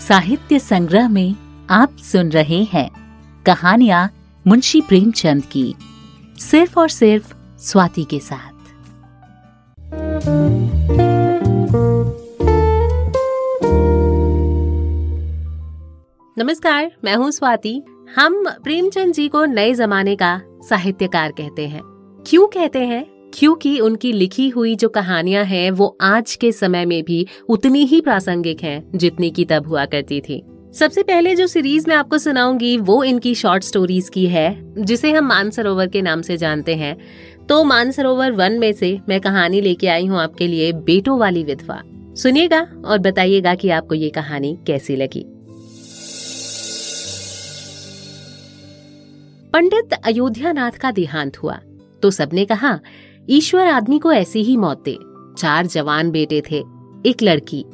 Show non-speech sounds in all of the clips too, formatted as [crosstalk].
साहित्य संग्रह में आप सुन रहे हैं कहानियाँ मुंशी प्रेमचंद की, सिर्फ़ और सिर्फ़ स्वाति के साथ। नमस्कार, मैं हूँ स्वाति। हम प्रेमचंद जी को नए जमाने का साहित्यकार कहते हैं। क्यों कहते हैं? क्योंकि उनकी लिखी हुई जो कहानियाँ हैं, वो आज के समय में भी उतनी ही प्रासंगिक हैं, जितनी की तब हुआ करती थी। सबसे पहले जो सीरीज़ मैं आपको सुनाऊँगी, वो इनकी शॉर्ट स्टोरीज की है, जिसे हम मानसरोवर के नाम से जानते हैं। तो मानसरोवर वन में से मैं कहानी लेके आई हूँ आपके लिए बेटो वाली विधवा। सुनिएगा और बताइएगा कि आपको ये कहानी कैसी लगी। पंडित अयोध्यानाथ का देहांत हुआ। तो सबने कहा ईश्वर आदमी को ऐसी ही मौत दे। चार जवान बेटे थे, एक लड़की।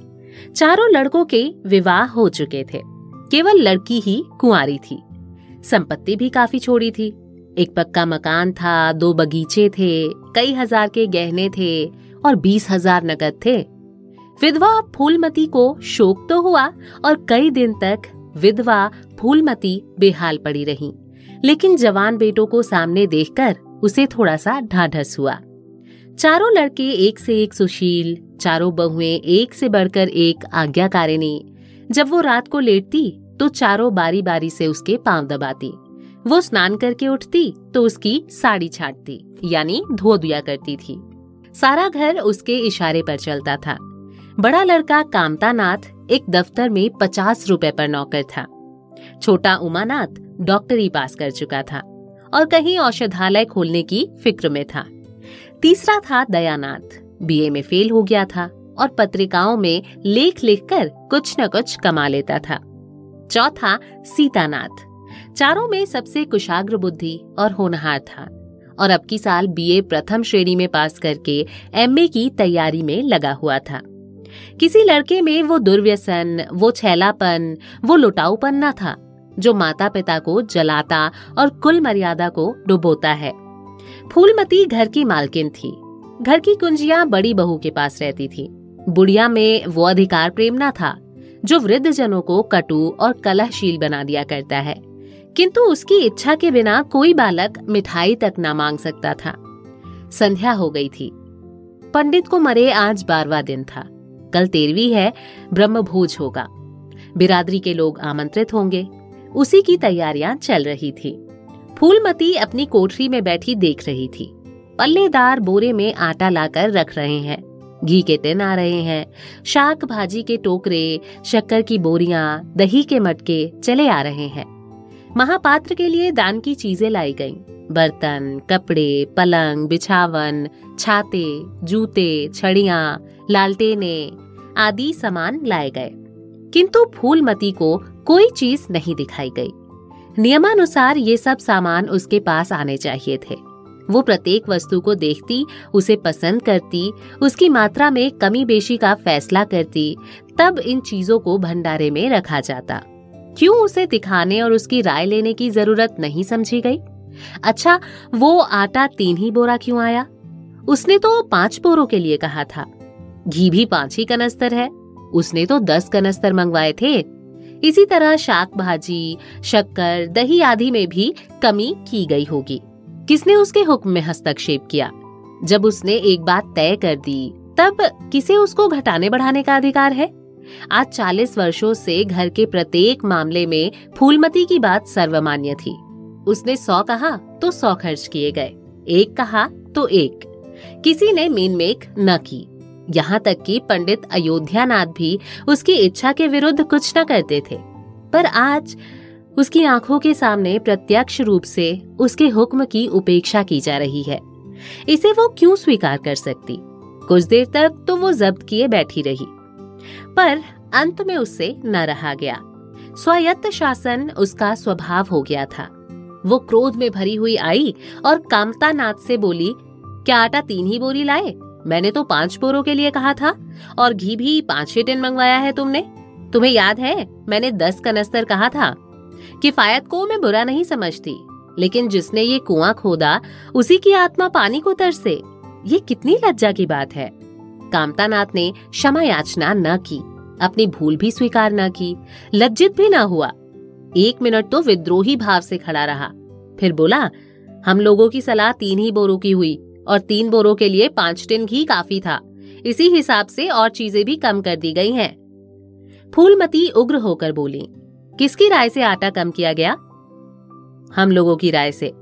चारों लड़कों के विवाह हो चुके थे। केवल लड़की ही कुंवारी थी। संपत्ति भी काफ़ी छोड़ी थी। एक पक्का मकान था, दो बगीचे थे, कई हज़ार के गहने थे और बीस हज़ार नकद थे। विधवा फूलमती को शोक तो हुआ और कई दिन तक विधवा फूलमती बेहाल पड़ी रही। लेकिन जवान बेटों को सामने देखकर उसे थोड़ा सा ढाढ़स हुआ। चारों लड़के एक से एक सुशील, चारों बहुएँ एक से बढ़कर एक आज्ञाकारिणी। जब वो रात को लेटती तो चारों बारी बारी से उसके पाँव दबाती। वो स्नान करके उठती तो उसकी साड़ी छाटती, यानी धो दिया करती थी। सारा घर उसके इशारे पर चलता था। बड़ा लड़का कामता नाथ एक दफ्तर में पचास रुपए पर नौकर था। छोटा उमानाथ डॉक्टरी पास कर चुका था। और कहीं औषधालय खोलने की फ़िक्र में था। तीसरा था दयानाथ। बीए में फेल हो गया था और पत्रिकाओं में लेख लिखकर कुछ न कुछ कमा लेता था। चौथा, सीतानाथ। चारों में सबसे कुशाग्र बुद्धि और होनहार था और अब की साल बीए प्रथम श्रेणी में पास करके एमए की तैयारी में लगा हुआ था। किसी लड़के में वो दुर्व्यसन, वो छैलापन, वो लुटाऊपन न था। जो माता पिता को जलाता और कुल मर्यादा को डुबोता है। फूलमती घर की मालकिन थी। घर की कुंजियाँ बड़ी बहू के पास रहती थी। बुढ़िया में वो अधिकार प्रेम न था, जो वृद्ध जनों को कटु और कलहशील बना दिया करता है। किंतु उसकी इच्छा के बिना कोई बालक मिठाई तक ना मांग सकता था। संध्या हो गई थी। पंडित को मरे आज बारवा दिन था। कल तेरहवीं है ब्रह्म भोज होगा। बिरादरी के लोग आमंत्रित होंगे। उसी की तैयारियाँ चल रही थी। फूलमती अपनी कोठरी में बैठी देख रही थी। पल्लेदार बोरे में आटा लाकर रख रहे हैं। घी के टिन आ रहे हैं। शाक भाजी के टोकरे, शक्कर की बोरियाँ, दही के मटके चले आ रहे हैं। महापात्र के लिए दान की चीज़ें लाई गईं। बर्तन, कपड़े, पलंग, बिछावन, छाते, जूते, छड़िया, लालटेने आदि सामान लाए गए। किंतु फूलमती को कोई चीज़ नहीं दिखाई गई। नियमानुसार ये सब सामान उसके पास आने चाहिए थे। वो प्रत्येक वस्तु को देखती, उसे पसंद करती, उसकी मात्रा में कमी बेशी का फैसला करती, तब इन चीज़ों को भंडारे में रखा जाता। क्यों उसे दिखाने और उसकी राय लेने की ज़रूरत नहीं समझी गई? अच्छा वो आटा तीन ही बोरा क्यों आया? उसने तो पाँच बोरों के लिए कहा था। घी भी पाँच ही कनस्तर है। उसने तो दस कनस्तर मंगवाए थे। इसी तरह शाक भाजी, शक्कर, दही आदि में भी कमी की गई होगी। किसने उसके हुक्म में हस्तक्षेप किया? जब उसने एक बात तय कर दी, तब किसे उसको घटाने बढ़ाने का अधिकार है? आज चालीस वर्षों से घर के प्रत्येक मामले में फूलमती की बात सर्वमान्य थी। उसने सौ कहा तो सौ खर्च किए गए। एक कहा तो एक। किसी ने मीन मेक न की। यहाँ तक कि पंडित अयोध्यानाथ भी उसकी इच्छा के विरुद्ध कुछ न करते थे। पर आज उसकी आँखों के सामने प्रत्यक्ष रूप से उसके हुक्म की उपेक्षा की जा रही है। इसे वो क्यों स्वीकार कर सकती? कुछ देर तक तो वो जब्त किए बैठी रही। पर अंत में उससे न रहा गया। स्वायत्त शासन उसका स्वभाव हो गया था। वो क्रोध में भरी हुई आई और कामता नाथ से बोली, क्या आटा तीन ही बोरी लाए? मैंने तो पाँच बोरों के लिए कहा था, और घी भी पाँच ही टिन मंगवाया है तुमने। तुम्हें याद है, मैंने दस कनस्तर कहा था किफायत को मैं बुरा नहीं समझती, लेकिन जिसने ये कुआँ खोदा, उसी की आत्मा पानी को तरसे। ये कितनी लज्जा की बात है। कामतानाथ ने क्षमा याचना न की, अपनी भूल भी स्वीकार न की, लज्जित भी न हुआ। एक मिनट तो विद्रोही भाव से खड़ा रहा। फिर बोला, हम लोगों की सलाह तीन ही बोरों की हुई और तीन बोरों के लिए पाँच टिन घी काफ़ी था। इसी हिसाब से और चीज़ें भी कम कर दी गई हैं। फूलमती उग्र होकर बोली, किसकी राय से आटा कम किया गया? हम लोगों की राय से।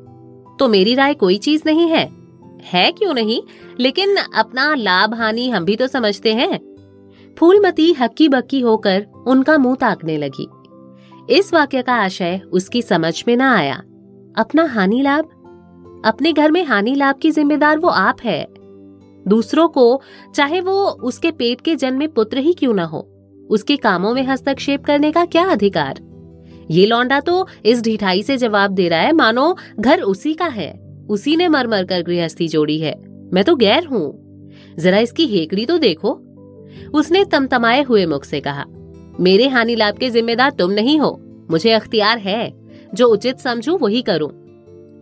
तो मेरी राय कोई चीज़ नहीं है। है क्यों नहीं? लेकिन अपना लाभ हानि हम भी तो समझते हैं। फूलमती हक्की बक्की होकर उनका मुँह ताकने लगी। इस वाक्य का आशय उसकी समझ में ना आया। अपना हानि लाभ अपने घर में हानि लाभ की जिम्मेदार वो आप है। दूसरों को, चाहे वो उसके पेट के जन्मे पुत्र ही क्यों ना हो, उसके कामों में हस्तक्षेप करने का क्या अधिकार? ये लौंडा तो इस ढिठाई से जवाब दे रहा है, मानो घर उसी का है, उसी ने मर मर कर गृहस्थी जोड़ी है। मैं तो गैर हूँ। जरा इसकी हेकड़ी तो देखो। उसने तमतमाए हुए मुख से कहा, मेरे हानि लाभ के जिम्मेदार तुम नहीं हो, मुझे अख्तियार है। जो उचित समझू वही करूँ।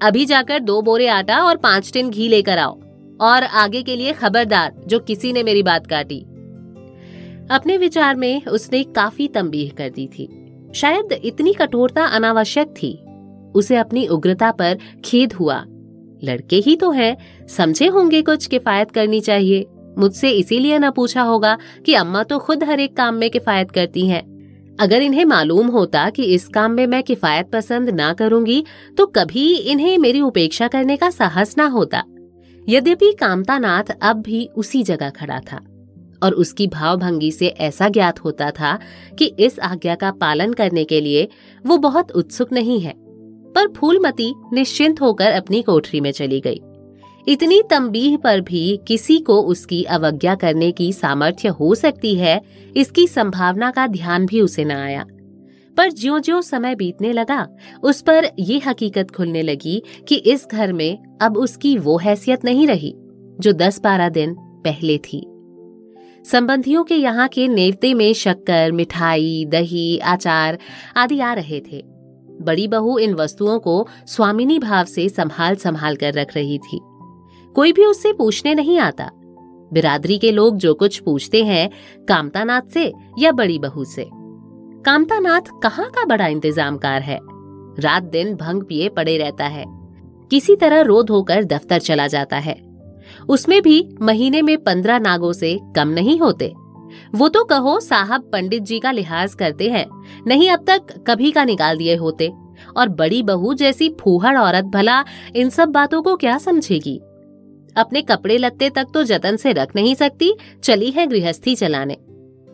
अभी जाकर दो बोरे आटा और पाँच टिन घी लेकर आओ। और आगे के लिए खबरदार, जो किसी ने मेरी बात काटी। अपने विचार में उसने काफ़ी तंबीह कर दी थी। शायद इतनी कठोरता अनावश्यक थी। उसे अपनी उग्रता पर खेद हुआ। लड़के ही तो हैं, समझे होंगे कुछ किफायत करनी चाहिए। मुझसे इसीलिए न पूछा होगा कि अम्मा तो खुद हर एक काम में किफायत करती हैं। अगर इन्हें मालूम होता कि इस काम में मैं किफायत पसंद ना करूँगी तो कभी इन्हें मेरी उपेक्षा करने का साहस ना होता। यद्यपि कामतानाथ अब भी उसी जगह खड़ा था और उसकी भावभंगी से ऐसा ज्ञात होता था कि इस आज्ञा का पालन करने के लिए वो बहुत उत्सुक नहीं है, पर फूलमती निश्चिंत होकर अपनी कोठरी में चली गई। इतनी तंबीह पर भी किसी को उसकी अवज्ञा करने की सामर्थ्य हो सकती है, इसकी संभावना का ध्यान भी उसे न आया। पर ज्यो ज्यो समय बीतने लगा, उस पर ये हकीकत खुलने लगी कि इस घर में अब उसकी वो हैसियत नहीं रही, जो दस बारह दिन पहले थी। संबंधियों के यहाँ के नेवते में शक्कर, मिठाई, दही, आचार आदि आ रहे थे। बड़ी बहू इन वस्तुओं को स्वामिनी भाव से संभाल संभाल कर रख रही थी। कोई भी उससे पूछने नहीं आता। बिरादरी के लोग जो कुछ पूछते हैं, कामतानाथ से या बड़ी बहू से। कामतानाथ कहाँ का बड़ा इंतजामकार है? रात दिन भंग पिए पड़े रहता है। किसी तरह रोध होकर दफ्तर चला जाता है। उसमें भी महीने में पंद्रह नागों से कम नहीं होते। वो तो कहो साहब पंडित जी का लिहाज करते हैं, नहीं अब तक कभी का निकाल दिए होते। और बड़ी बहू जैसी फूहड़ औरत भला इन सब बातों को क्या समझेगी? अपने कपड़े लत्ते तक तो जतन से रख नहीं सकती, चली है गृहस्थी चलाने।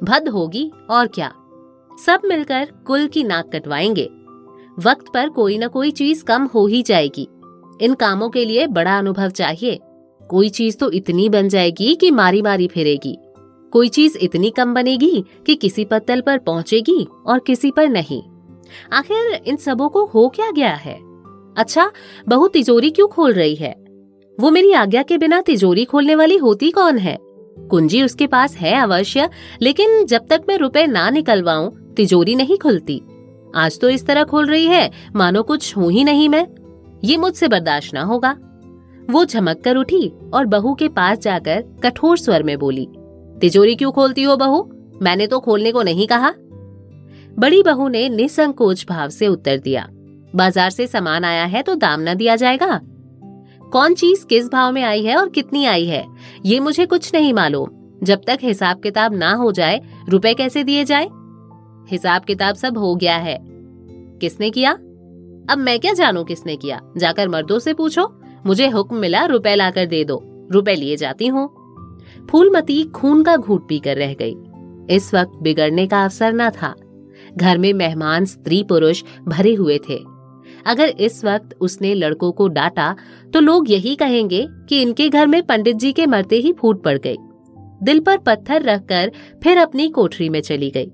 भद होगी, और क्या? सब मिलकर कुल की नाक कटवाएँगे। वक्त पर कोई न कोई चीज़ कम हो ही जाएगी। इन कामों के लिए बड़ा अनुभव चाहिए। कोई चीज़ तो इतनी बन जाएगी कि मारी मारी फिरेगी। कोई चीज़ इतनी कम बनेगी कि किसी पत्तल पर पहुंचेगी और किसी पर नहीं। आखिर इन सबों को हो क्या गया है? अच्छा बहु तिजोरी क्यों खोल रही है? वो मेरी आज्ञा के बिना तिजोरी खोलने वाली होती कौन है? कुंजी उसके पास है अवश्य, लेकिन जब तक मैं रुपए ना निकलवाऊं, तिजोरी नहीं खुलती। आज तो इस तरह खोल रही है, मानो कुछ हूँ ही नहीं मैं। ये मुझसे बर्दाश्त ना होगा। वो झमक कर उठी और बहू के पास जाकर कठोर स्वर में बोली, तिजोरी क्यों खोलती हो बहू? मैंने तो खोलने को नहीं कहा। बड़ी बहू ने निसंकोच भाव से उत्तर दिया, बाज़ार से सामान आया है तो दाम न दिया जाएगा? कौन चीज़ किस भाव में आई है और कितनी आई है? ये मुझे कुछ नहीं मालूम। जब तक हिसाब किताब ना हो जाए, रुपए कैसे दिए जाए? हिसाब किताब सब हो गया है। किसने किया? अब मैं क्या जानू किसने किया? जाकर मर्दों से पूछो। मुझे हुक्म मिला रुपए लाकर दे दो। रुपए लिए जाती हूँ। फूलमती खून का घूट पीकर रह गई। इस वक्त बिगड़ने का अवसर न था। घर में मेहमान, स्त्री, पुरुष भरे हुए थे। अगर इस वक्त उसने लड़कों को डांटा तो लोग यही कहेंगे कि इनके घर में पंडित जी के मरते ही फूट पड़ गई। दिल पर पत्थर रखकर फिर अपनी कोठरी में चली गई।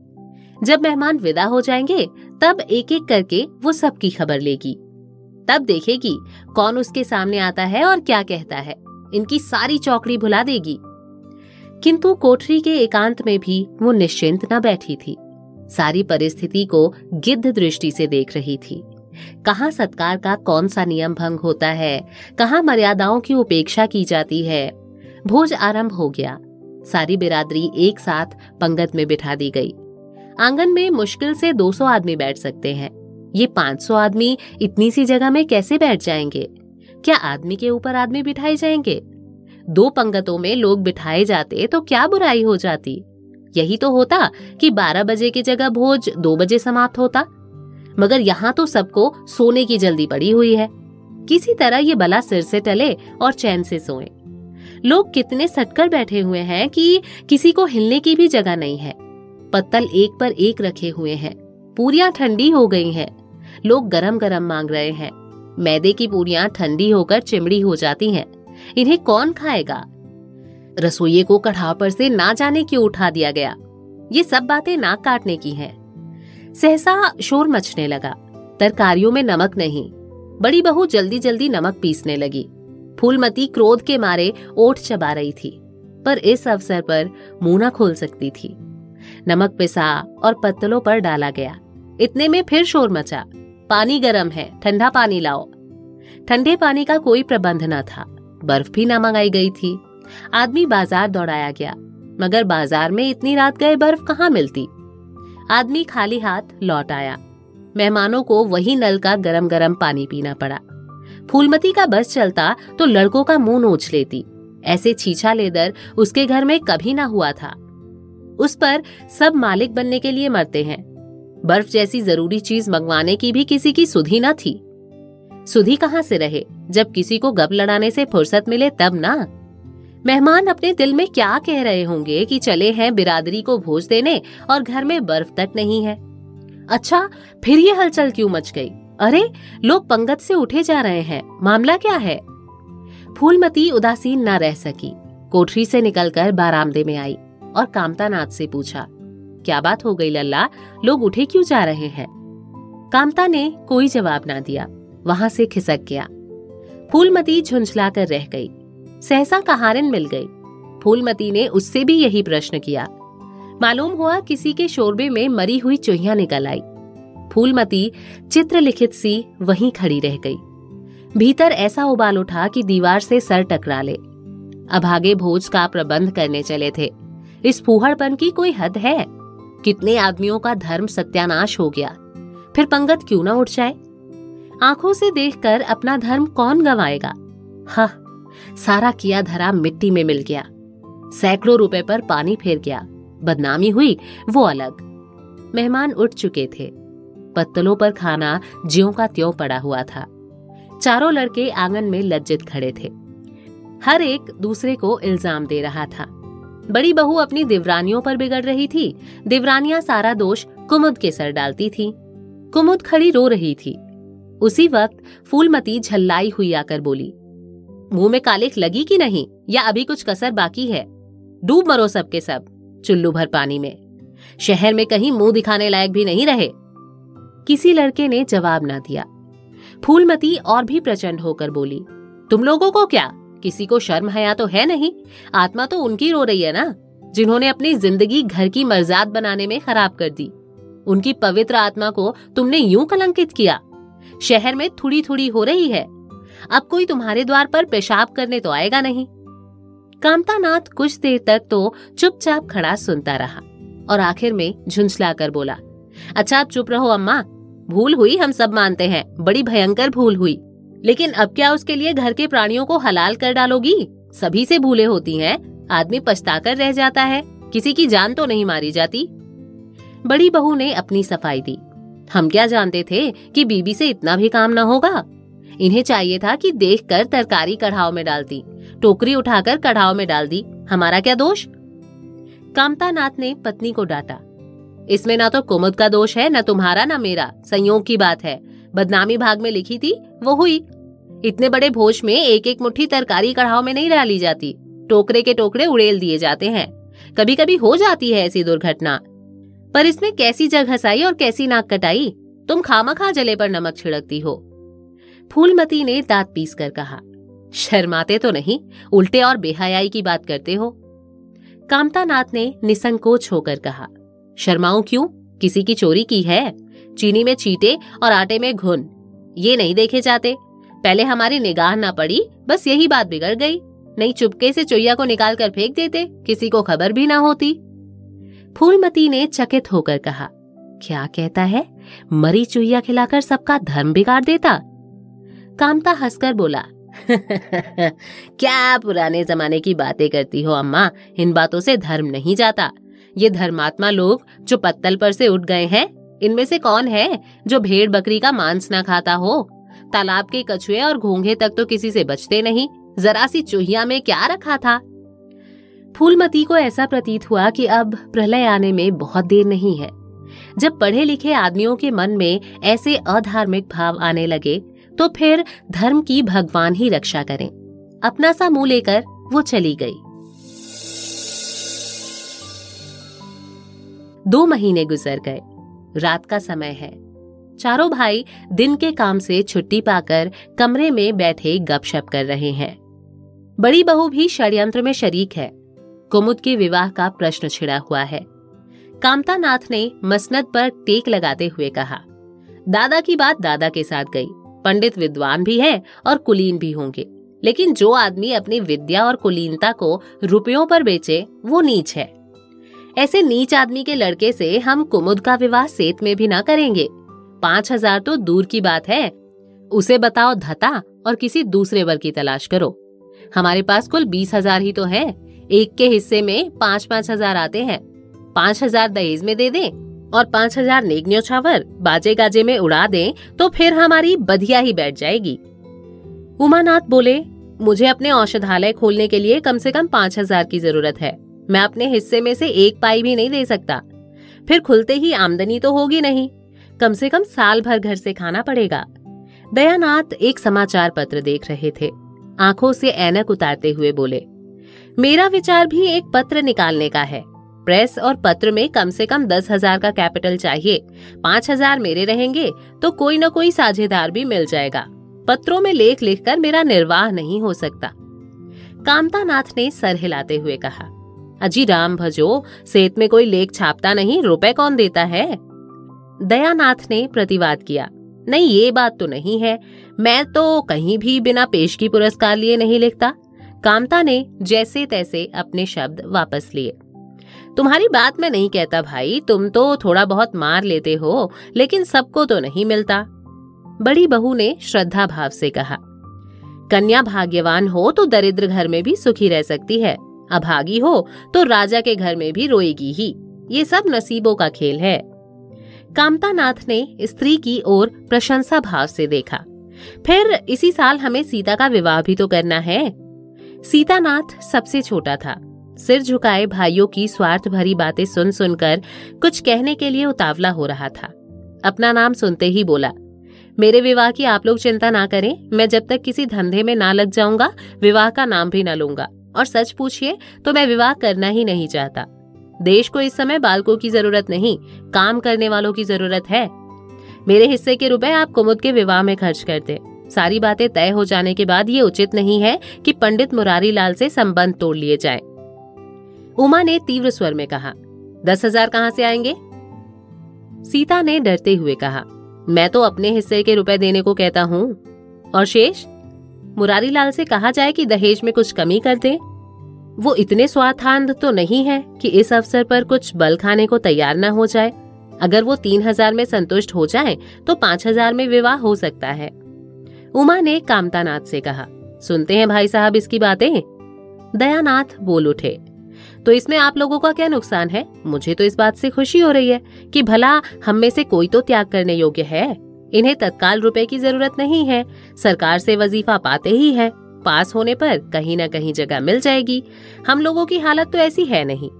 जब मेहमान विदा हो जाएँगे, तब एक एक करके वो सबकी खबर लेगी। तब देखेगी कौन उसके सामने आता है और क्या कहता है। इनकी सारी चौकड़ी भुला देगी। किंतु कोठरी के एकांत में भी वो निश्चिंत न बैठी थी। सारी परिस्थिति को गिद्ध दृष्टि से देख रही थी। कहाँ सत्कार का कौन सा नियम भंग होता है? कहाँ मर्यादाओं की उपेक्षा की जाती है? भोज आरंभ हो गया। सारी बिरादरी एक साथ पंगत में बिठा दी गई। आँगन में मुश्किल से 200 आदमी बैठ सकते हैं। ये 500 आदमी इतनी सी जगह में कैसे बैठ जाएँगे? क्या आदमी के ऊपर आदमी बिठाए जाएँगे? दो पंगतों में लोग बिठाए जाते तो क्या बुराई हो जाती? यही तो होता कि 12 बजे की जगह भोज दो बजे समाप्त होता। मगर यहाँ तो सबको सोने की जल्दी पड़ी हुई है। किसी तरह ये बला सिर से टले और चैन से सोए। लोग कितने सटकर बैठे हुए हैं कि किसी को हिलने की भी जगह नहीं है। पत्तल एक पर एक रखे हुए हैं। पूरियाँ ठंडी हो गई हैं। लोग गरम गरम मांग रहे हैं। मैदे की पूरियाँ ठंडी होकर चिमड़ी हो जाती हैं। इन्हें कौन खाएगा? रसोइये को कढ़ा पर से ना जाने क्यों उठा दिया गया? ये सब बातें नाक काटने की हैं। सहसा शोर मचने लगा। तरकारियों में नमक नहीं। बड़ी बहू जल्दी जल्दी नमक पीसने लगी। फूलमती क्रोध के मारे ओठ चबा रही थी, पर इस अवसर पर मुँह न खोल सकती थी। नमक पिसा और पत्तलों पर डाला गया। इतने में फिर शोर मचा। पानी गर्म है, ठंडा पानी लाओ। ठंडे पानी का कोई प्रबंध न था। बर्फ़ भी न मंगाई गई थी। आदमी बाज़ार दौड़ाया गया। मगर बाज़ार में इतनी रात गए बर्फ़ कहाँ मिलती? आदमी खाली हाथ लौट आया। मेहमानों को वही नल का गरम गरम पानी पीना पड़ा। फूलमती का बस चलता तो लड़कों का मुँह नोच लेती। ऐसे छीछा लेदर उसके घर में कभी ना हुआ था। उस पर सब मालिक बनने के लिए मरते हैं। बर्फ़ जैसी ज़रूरी चीज़ मंगवाने की भी किसी की सुधी ना थी। सुधी कहाँ से रहे? जब किसी को गप लड़ाने से फुर्सत मिले तब ना? मेहमान अपने दिल में क्या कह रहे होंगे कि चले हैं बिरादरी को भोज देने और घर में बर्फ़ तक नहीं है? अच्छा फिर ये हलचल क्यों मच गई? अरे, लोग पंगत से उठे जा रहे हैं। मामला क्या है? फूलमती उदासीन न रह सकी। कोठरी से निकलकर बारामदे में आई और कामतानाथ से पूछा, क्या बात हो गई लल्ला? लोग उठे क्यों जा रहे हैं? कामता ने कोई जवाब ना दिया। वहाँ से खिसक गया। फूलमती झुंझला कर रह गई। सहसा कहारिन मिल गई। फूलमती ने उससे भी यही प्रश्न किया। मालूम हुआ किसी के शोरबे में मरी हुई चुहिया निकल आई। फूलमती चित्रलिखित सी वहीं खड़ी रह गई। भीतर ऐसा उबाल उठा कि दीवार से सर टकरा ले। अभागे भोज का प्रबंध करने चले थे। इस फूहड़पन की कोई हद है? कितने आदमियों का धर्म सत्यानाश हो गया। फिर पंगत क्यों ना उठ जाए? आँखों से देखकर अपना धर्म कौन गवाएगा? हा सारा किया धरा मिट्टी में मिल गया। सैकड़ों रुपए पर पानी फेर गया। बदनामी हुई, वो अलग। मेहमान उठ चुके थे। पत्तलों पर खाना ज्यो का त्यों पड़ा हुआ था। चारों लड़के आँगन में लज्जित खड़े थे। हर एक दूसरे को इल्ज़ाम दे रहा था। बड़ी बहू अपनी दिवरानियों पर बिगड़ रही थी। दिवरानियाँ सारा दोष कुमुद के सर डालती थी। कुमुद खड़ी रो रही थी। उसी वक्त फूलमती झल्लाई हुई आकर बोली मुँह में कालिक लगी कि नहीं, या अभी कुछ कसर बाकी है? डूब मरो सबके सब, चुल्लू भर पानी में। शहर में कहीं मुँह दिखाने लायक भी नहीं रहे। किसी लड़के ने जवाब ना दिया। फूलमती और भी प्रचंड होकर बोली, तुम लोगों को क्या? किसी को शर्म हया तो है नहीं? आत्मा तो उनकी रो रही है ना, जिन्होंने अपनी ज़िंदगी घर की मर्जात बनाने में खराब कर दी। उनकी पवित्र आत्मा को तुमने यूँ कलंकित किया। शहर में थोड़ी थोड़ी हो रही है। अब कोई तुम्हारे द्वार पर पेशाब करने तो आएगा नहीं। कामतानाथ कुछ देर तक तो चुपचाप खड़ा सुनता रहा और आखिर में झुंझला कर बोला अच्छा आप चुप रहो अम्मा। भूल हुई हम सब मानते हैं, बड़ी भयंकर भूल हुई। लेकिन अब क्या उसके लिए घर के प्राणियों को हलाल कर डालोगी? सभी से भूले होती हैं, आदमी पछताकर रह जाता है, किसी की जान तो नहीं मारी जाती। बड़ी बहू ने अपनी सफ़ाई दी। हम क्या जानते थे कि बीबी से इतना भी काम न होगा? इन्हें चाहिए था कि देखकर तरकारी कढ़ाव में डालती टोकरी उठाकर कढ़ाव में डाल दी। हमारा क्या दोष? कामता नाथ ने पत्नी को डांटा। इसमें ना तो कुमुद का दोष है, न तुम्हारा, ना मेरा। संयोग की बात है। बदनामी भाग में लिखी थी, वो हुई। इतने बड़े भोज में एक एक मुट्ठी तरकारी कढ़ाव में नहीं डाली जाती। टोकरे के टोकरे उड़ेल दिए जाते हैं। कभी कभी हो जाती है ऐसी दुर्घटना। पर इसमें कैसी जग हसाई और कैसी नाक कटाई? तुम खामा खा जले पर नमक छिड़कती हो। फूलमती ने दांत पीस कर कहा, शर्माते तो नहीं, उल्टे और बेहयाई की बात करते हो। कामतानाथ ने निसंकोच होकर कहा, शर्माऊं क्यों? किसी की चोरी की है। चीनी में चीटे और आटे में घुन। ये नहीं देखे जाते। पहले हमारी निगाह ना पड़ी, बस यही बात बिगड़ गई। नहीं चुपके से चुईया को निकाल कर फेंक देते, किसी को खबर भी ना होती। फूलमती ने चकित होकर कहा, क्या कहता है? मरी चुईया खिलाकर सबका धर्म बिगाड़ देता कामता हंसकर बोला, [laughs] क्या पुराने जमाने की बातें करती हो अम्मा? इन बातों से धर्म नहीं जाता। ये धर्मात्मा लोग जो पत्तल पर से उठ गए हैं। इनमें से कौन है जो भेड़ बकरी का मांस न खाता हो? तालाब के कछुए और घोंघे तक तो किसी से बचते नहीं। जरा सी चूहिया में क्या रखा था? फूलमती को ऐसा प्रतीत हुआ कि अब प्रलय आने में बहुत देर नहीं है। जब पढ़े लिखे आदमियों के मन में ऐसे अधार्मिक भाव आने लगे तो फिर धर्म की भगवान ही रक्षा करें। अपना सा मुँह लेकर वो चली गई। दो महीने गुजर गए। रात का समय है। चारों भाई दिन के काम से छुट्टी पाकर कमरे में बैठे गपशप कर रहे हैं। बड़ी बहू भी षड्यंत्र में शरीक है। कुमुद के विवाह का प्रश्न छिड़ा हुआ है। कामता नाथ ने मसनद पर टेक लगाते हुए कहा, दादा की बात दादा के साथ गई। पंडित विद्वान भी है और कुलीन भी होंगे। लेकिन जो आदमी अपनी विद्या और कुलीनता को रुपयों पर बेचे, वो नीच है। ऐसे नीच आदमी के लड़के से हम कुमुद का विवाह सेत में भी ना करेंगे। पाँच हज़ार तो दूर की बात है। उसे बताओ धता और किसी दूसरे वर्ग की तलाश करो। हमारे पास कुल बीस हज़ार ही तो है। एक के हिस्से में पाँच पाँच हज़ार आते हैं। पाँच हज़ार दहेज में दे दें। और पाँच हज़ार नेक न्योछावर बाजे गाजे में उड़ा दें तो फिर हमारी बधिया ही बैठ जाएगी। उमानाथ बोले, मुझे अपने औषधालय खोलने के लिए कम से कम पाँच हज़ार की ज़रूरत है। मैं अपने हिस्से में से एक पाई भी नहीं दे सकता। फिर खुलते ही आमदनी तो होगी नहीं। कम से कम साल भर घर से खाना पड़ेगा। दयानाथ एक समाचार पत्र देख रहे थे। आँखों से ऐनक उतारते हुए बोले, मेरा विचार भी एक पत्र निकालने का है। प्रेस और पत्र में कम से कम दस हज़ार का कैपिटल चाहिए। पाँच हज़ार मेरे रहेंगे तो कोई न कोई साझेदार भी मिल जाएगा। पत्रों में लेख लिखकर मेरा निर्वाह नहीं हो सकता। कामता नाथ ने सर हिलाते हुए कहा, अजी राम भजो, सेत में कोई लेख छापता नहीं, रुपए कौन देता है? दयानाथ ने प्रतिवाद किया, नहीं, ये बात तो नहीं है। मैं तो कहीं भी बिना पेशगी पुरस्कार लिए नहीं लिखता। कामता ने जैसे तैसे अपने शब्द वापस लिए। तुम्हारी बात मैं नहीं कहता भाई, तुम तो थोड़ा बहुत मार लेते हो, लेकिन सबको तो नहीं मिलता। बड़ी बहू ने श्रद्धा भाव से कहा, कन्या भाग्यवान हो तो दरिद्र घर में भी सुखी रह सकती है, अभागी हो तो राजा के घर में भी रोएगी ही। ये सब नसीबों का खेल है। कामता नाथ ने स्त्री की ओर प्रशंसा भाव से देखा। फिर इसी साल हमें सीता का विवाह भी तो करना है। सीतानाथ सबसे छोटा था। सिर झुकाए भाइयों की स्वार्थ भरी बातें सुन सुनकर कुछ कहने के लिए उतावला हो रहा था। अपना नाम सुनते ही बोला, मेरे विवाह की आप लोग चिंता ना करें, मैं जब तक किसी धंधे में ना लग जाऊँगा, विवाह का नाम भी ना लूँगा। और सच पूछिए तो मैं विवाह करना ही नहीं चाहता। देश को इस समय बालकों की ज़रूरत नहीं, काम करने वालों की ज़रूरत है। मेरे हिस्से के रुपए आप कुमुद के विवाह में खर्च कर दे। सारी बातें तय हो जाने के बाद ये उचित नहीं है कि पंडित मुरारी लाल से संबंध तोड़ लिए जाएँ। उमा ने तीव्र स्वर में कहा, दस हज़ार कहाँ से आएँगे? सीता ने डरते हुए कहा, मैं तो अपने हिस्से के रुपए देने को कहता हूँ। और शेष मुरारी लाल से कहा जाए कि दहेज में कुछ कमी कर दे। वो इतने स्वार्थांध तो नहीं है कि इस अवसर पर कुछ बल खाने को तैयार न हो जाए। अगर वो तीन हज़ार में संतुष्ट हो जाए तो पाँच हज़ार में विवाह हो सकता है। उमा ने कामतानाथ से कहा, सुनते हैं भाई साहब इसकी बातें? दयानाथ बोल उठे। तो इसमें आप लोगों का क्या नुकसान है? मुझे तो इस बात से खुशी हो रही है कि भला हम में से कोई तो त्याग करने योग्य है। इन्हें तत्काल रुपए की ज़रूरत नहीं है। सरकार से वजीफा पाते ही है। पास होने पर कहीं न कहीं जगह मिल जाएगी। हम लोगों की हालत तो ऐसी है नहीं।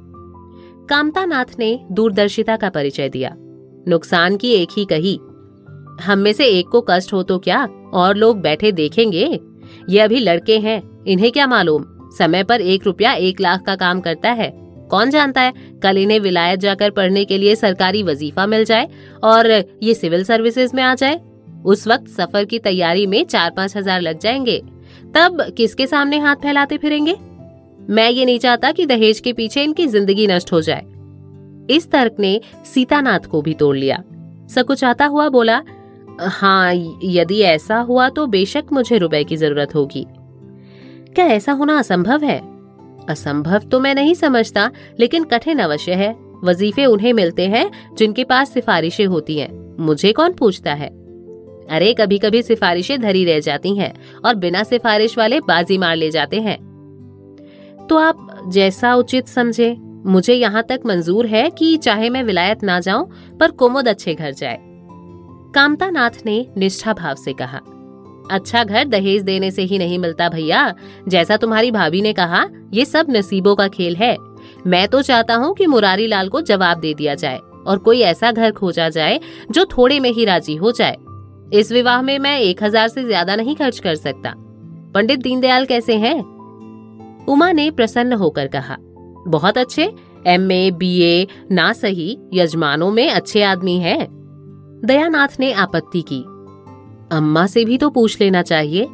कामता नाथ ने दूरदर्शिता का परिचय दिया। नुकसान की एक ही कही, हम में से एक को कष्ट हो तो क्या? और लोग बैठे देखेंगे? ये अभी लड़के हैं। इन्हें क्या मालूम? समय पर एक रुपया एक लाख का काम करता है। कौन जानता है, कल इन्हें विलायत जाकर पढ़ने के लिए सरकारी वजीफा मिल जाए और ये सिविल सर्विसेज़ में आ जाए? उस वक्त सफ़र की तैयारी में चार पाँच हज़ार लग जाएँगे। तब किसके सामने हाथ फैलाते फिरेंगे? मैं ये नहीं चाहता कि दहेज के पीछे इनकी ज़िंदगी नष्ट हो जाए। इस तर्क ने सीतानाथ को भी तोड़ लिया। सकुचाता हुआ बोला हाँ यदि ऐसा हुआ तो बेशक मुझे रुपए की ज़रूरत होगी। क्या ऐसा होना असंभव है? असंभव तो मैं नहीं समझता, लेकिन कठिन अवश्य है। वजीफे उन्हें मिलते हैं, जिनके पास सिफारिशें होती हैं। मुझे कौन पूछता है? अरे कभी कभी सिफारिशें धरी रह जाती हैं, और बिना सिफारिश वाले बाजी मार ले जाते हैं। तो आप जैसा उचित समझे। मुझे यहाँ तक मंजूर है कि चाहे मैं विलायत ना जाऊँ, पर कुमुद अच्छे घर जाए। कामता नाथ ने निष्ठा भाव से कहा। अच्छा घर दहेज देने से ही नहीं मिलता भैया। जैसा तुम्हारी भाभी ने कहा, ये सब नसीबों का खेल है। मैं तो चाहता हूँ कि मुरारी लाल को जवाब दे दिया जाए और कोई ऐसा घर खोजा जाए जो थोड़े में ही राज़ी हो जाए। इस विवाह में मैं एक हज़ार से ज़्यादा नहीं खर्च कर सकता। पंडित दीनदयाल कैसे हैं? उमा ने प्रसन्न होकर कहा, बहुत अच्छे। एम ए, बी ए, ना सही, यजमानों में अच्छे आदमी हैं। दयानाथ ने आपत्ति की। अम्मा से भी तो पूछ लेना चाहिए।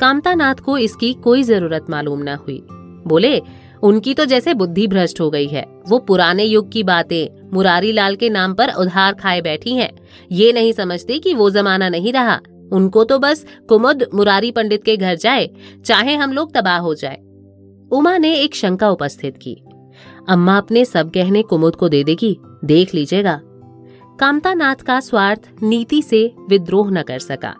कामता नाथ को इसकी कोई ज़रूरत मालूम न हुई। बोले, उनकी तो जैसे बुद्धि भ्रष्ट हो गई है। वो पुराने युग की बातें मुरारी लाल के नाम पर उधार खाए बैठी हैं। ये नहीं समझती कि वो जमाना नहीं रहा। उनको तो बस कुमुद मुरारी पंडित के घर जाए, चाहे हम लोग तबाह हो जाए। उमा ने एक शंका उपस्थित की। अम्मा अपने सब गहने कुमुद को दे देगी, देख लीजिएगा। कामता नाथ का स्वार्थ नीति से विद्रोह न कर सका।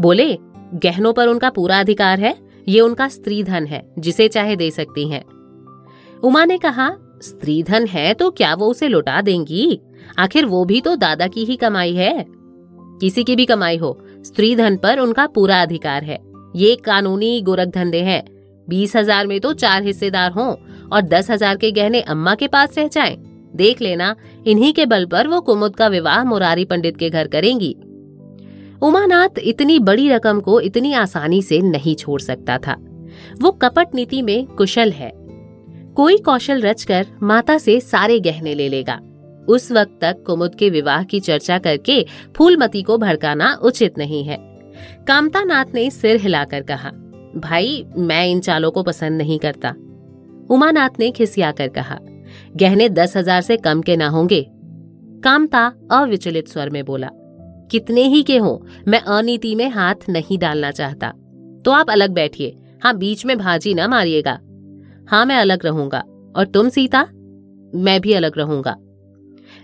बोले, गहनों पर उनका पूरा अधिकार है, ये उनका स्त्री धन है, जिसे चाहे दे सकती हैं। उमा ने कहा स्त्री धन है तो क्या वो उसे लुटा देंगी? आखिर वो भी तो दादा की ही कमाई है। किसी की भी कमाई हो स्त्री धन पर उनका पूरा अधिकार है। ये कानूनी गोरख धंधे हैं। बीस हज़ार में तो चार हिस्सेदार हों और दस हज़ार के गहने अम्मा के पास रह जाएँ। देख लेना, इन्हीं के बल पर वो कुमुद का विवाह मुरारी पंडित के घर करेंगी। उमानाथ इतनी बड़ी रकम को इतनी आसानी से नहीं छोड़ सकता था। वो कपट नीति में कुशल है। कोई कौशल रचकर माता से सारे गहने ले लेगा। उस वक्त तक कुमुद के विवाह की चर्चा करके फूलमती को भड़काना उचित नहीं है। कामता नाथ ने सिर हिलाकर कहा, भाई, मैं इन चालों को पसंद नहीं करता। उमानाथ ने खिसिया कर कहा गहने दस हज़ार से कम के ना होंगे। कामता अविचलित स्वर में बोला, कितने ही के हो, मैं अनीति में हाथ नहीं डालना चाहता। तो आप अलग बैठिए हाँ बीच में भाजी न मारिएगा। हाँ मैं अलग रहूँगा। और तुम, सीता? मैं भी अलग रहूँगा।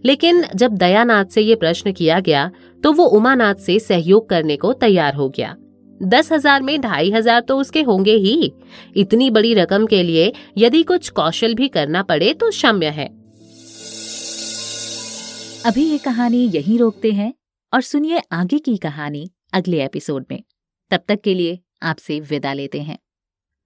लेकिन जब दयानाथ से ये प्रश्न किया गया तो वो उमानाथ से सहयोग करने को तैयार हो गया। दस हज़ार में ढाई हज़ार तो उसके होंगे ही। इतनी बड़ी रकम के लिए यदि कुछ कौशल भी करना पड़े तो क्षम्य है। अभी ये कहानी यहीं रोकते हैं और सुनिए आगे की कहानी अगले एपिसोड में। तब तक के लिए आपसे विदा लेते हैं।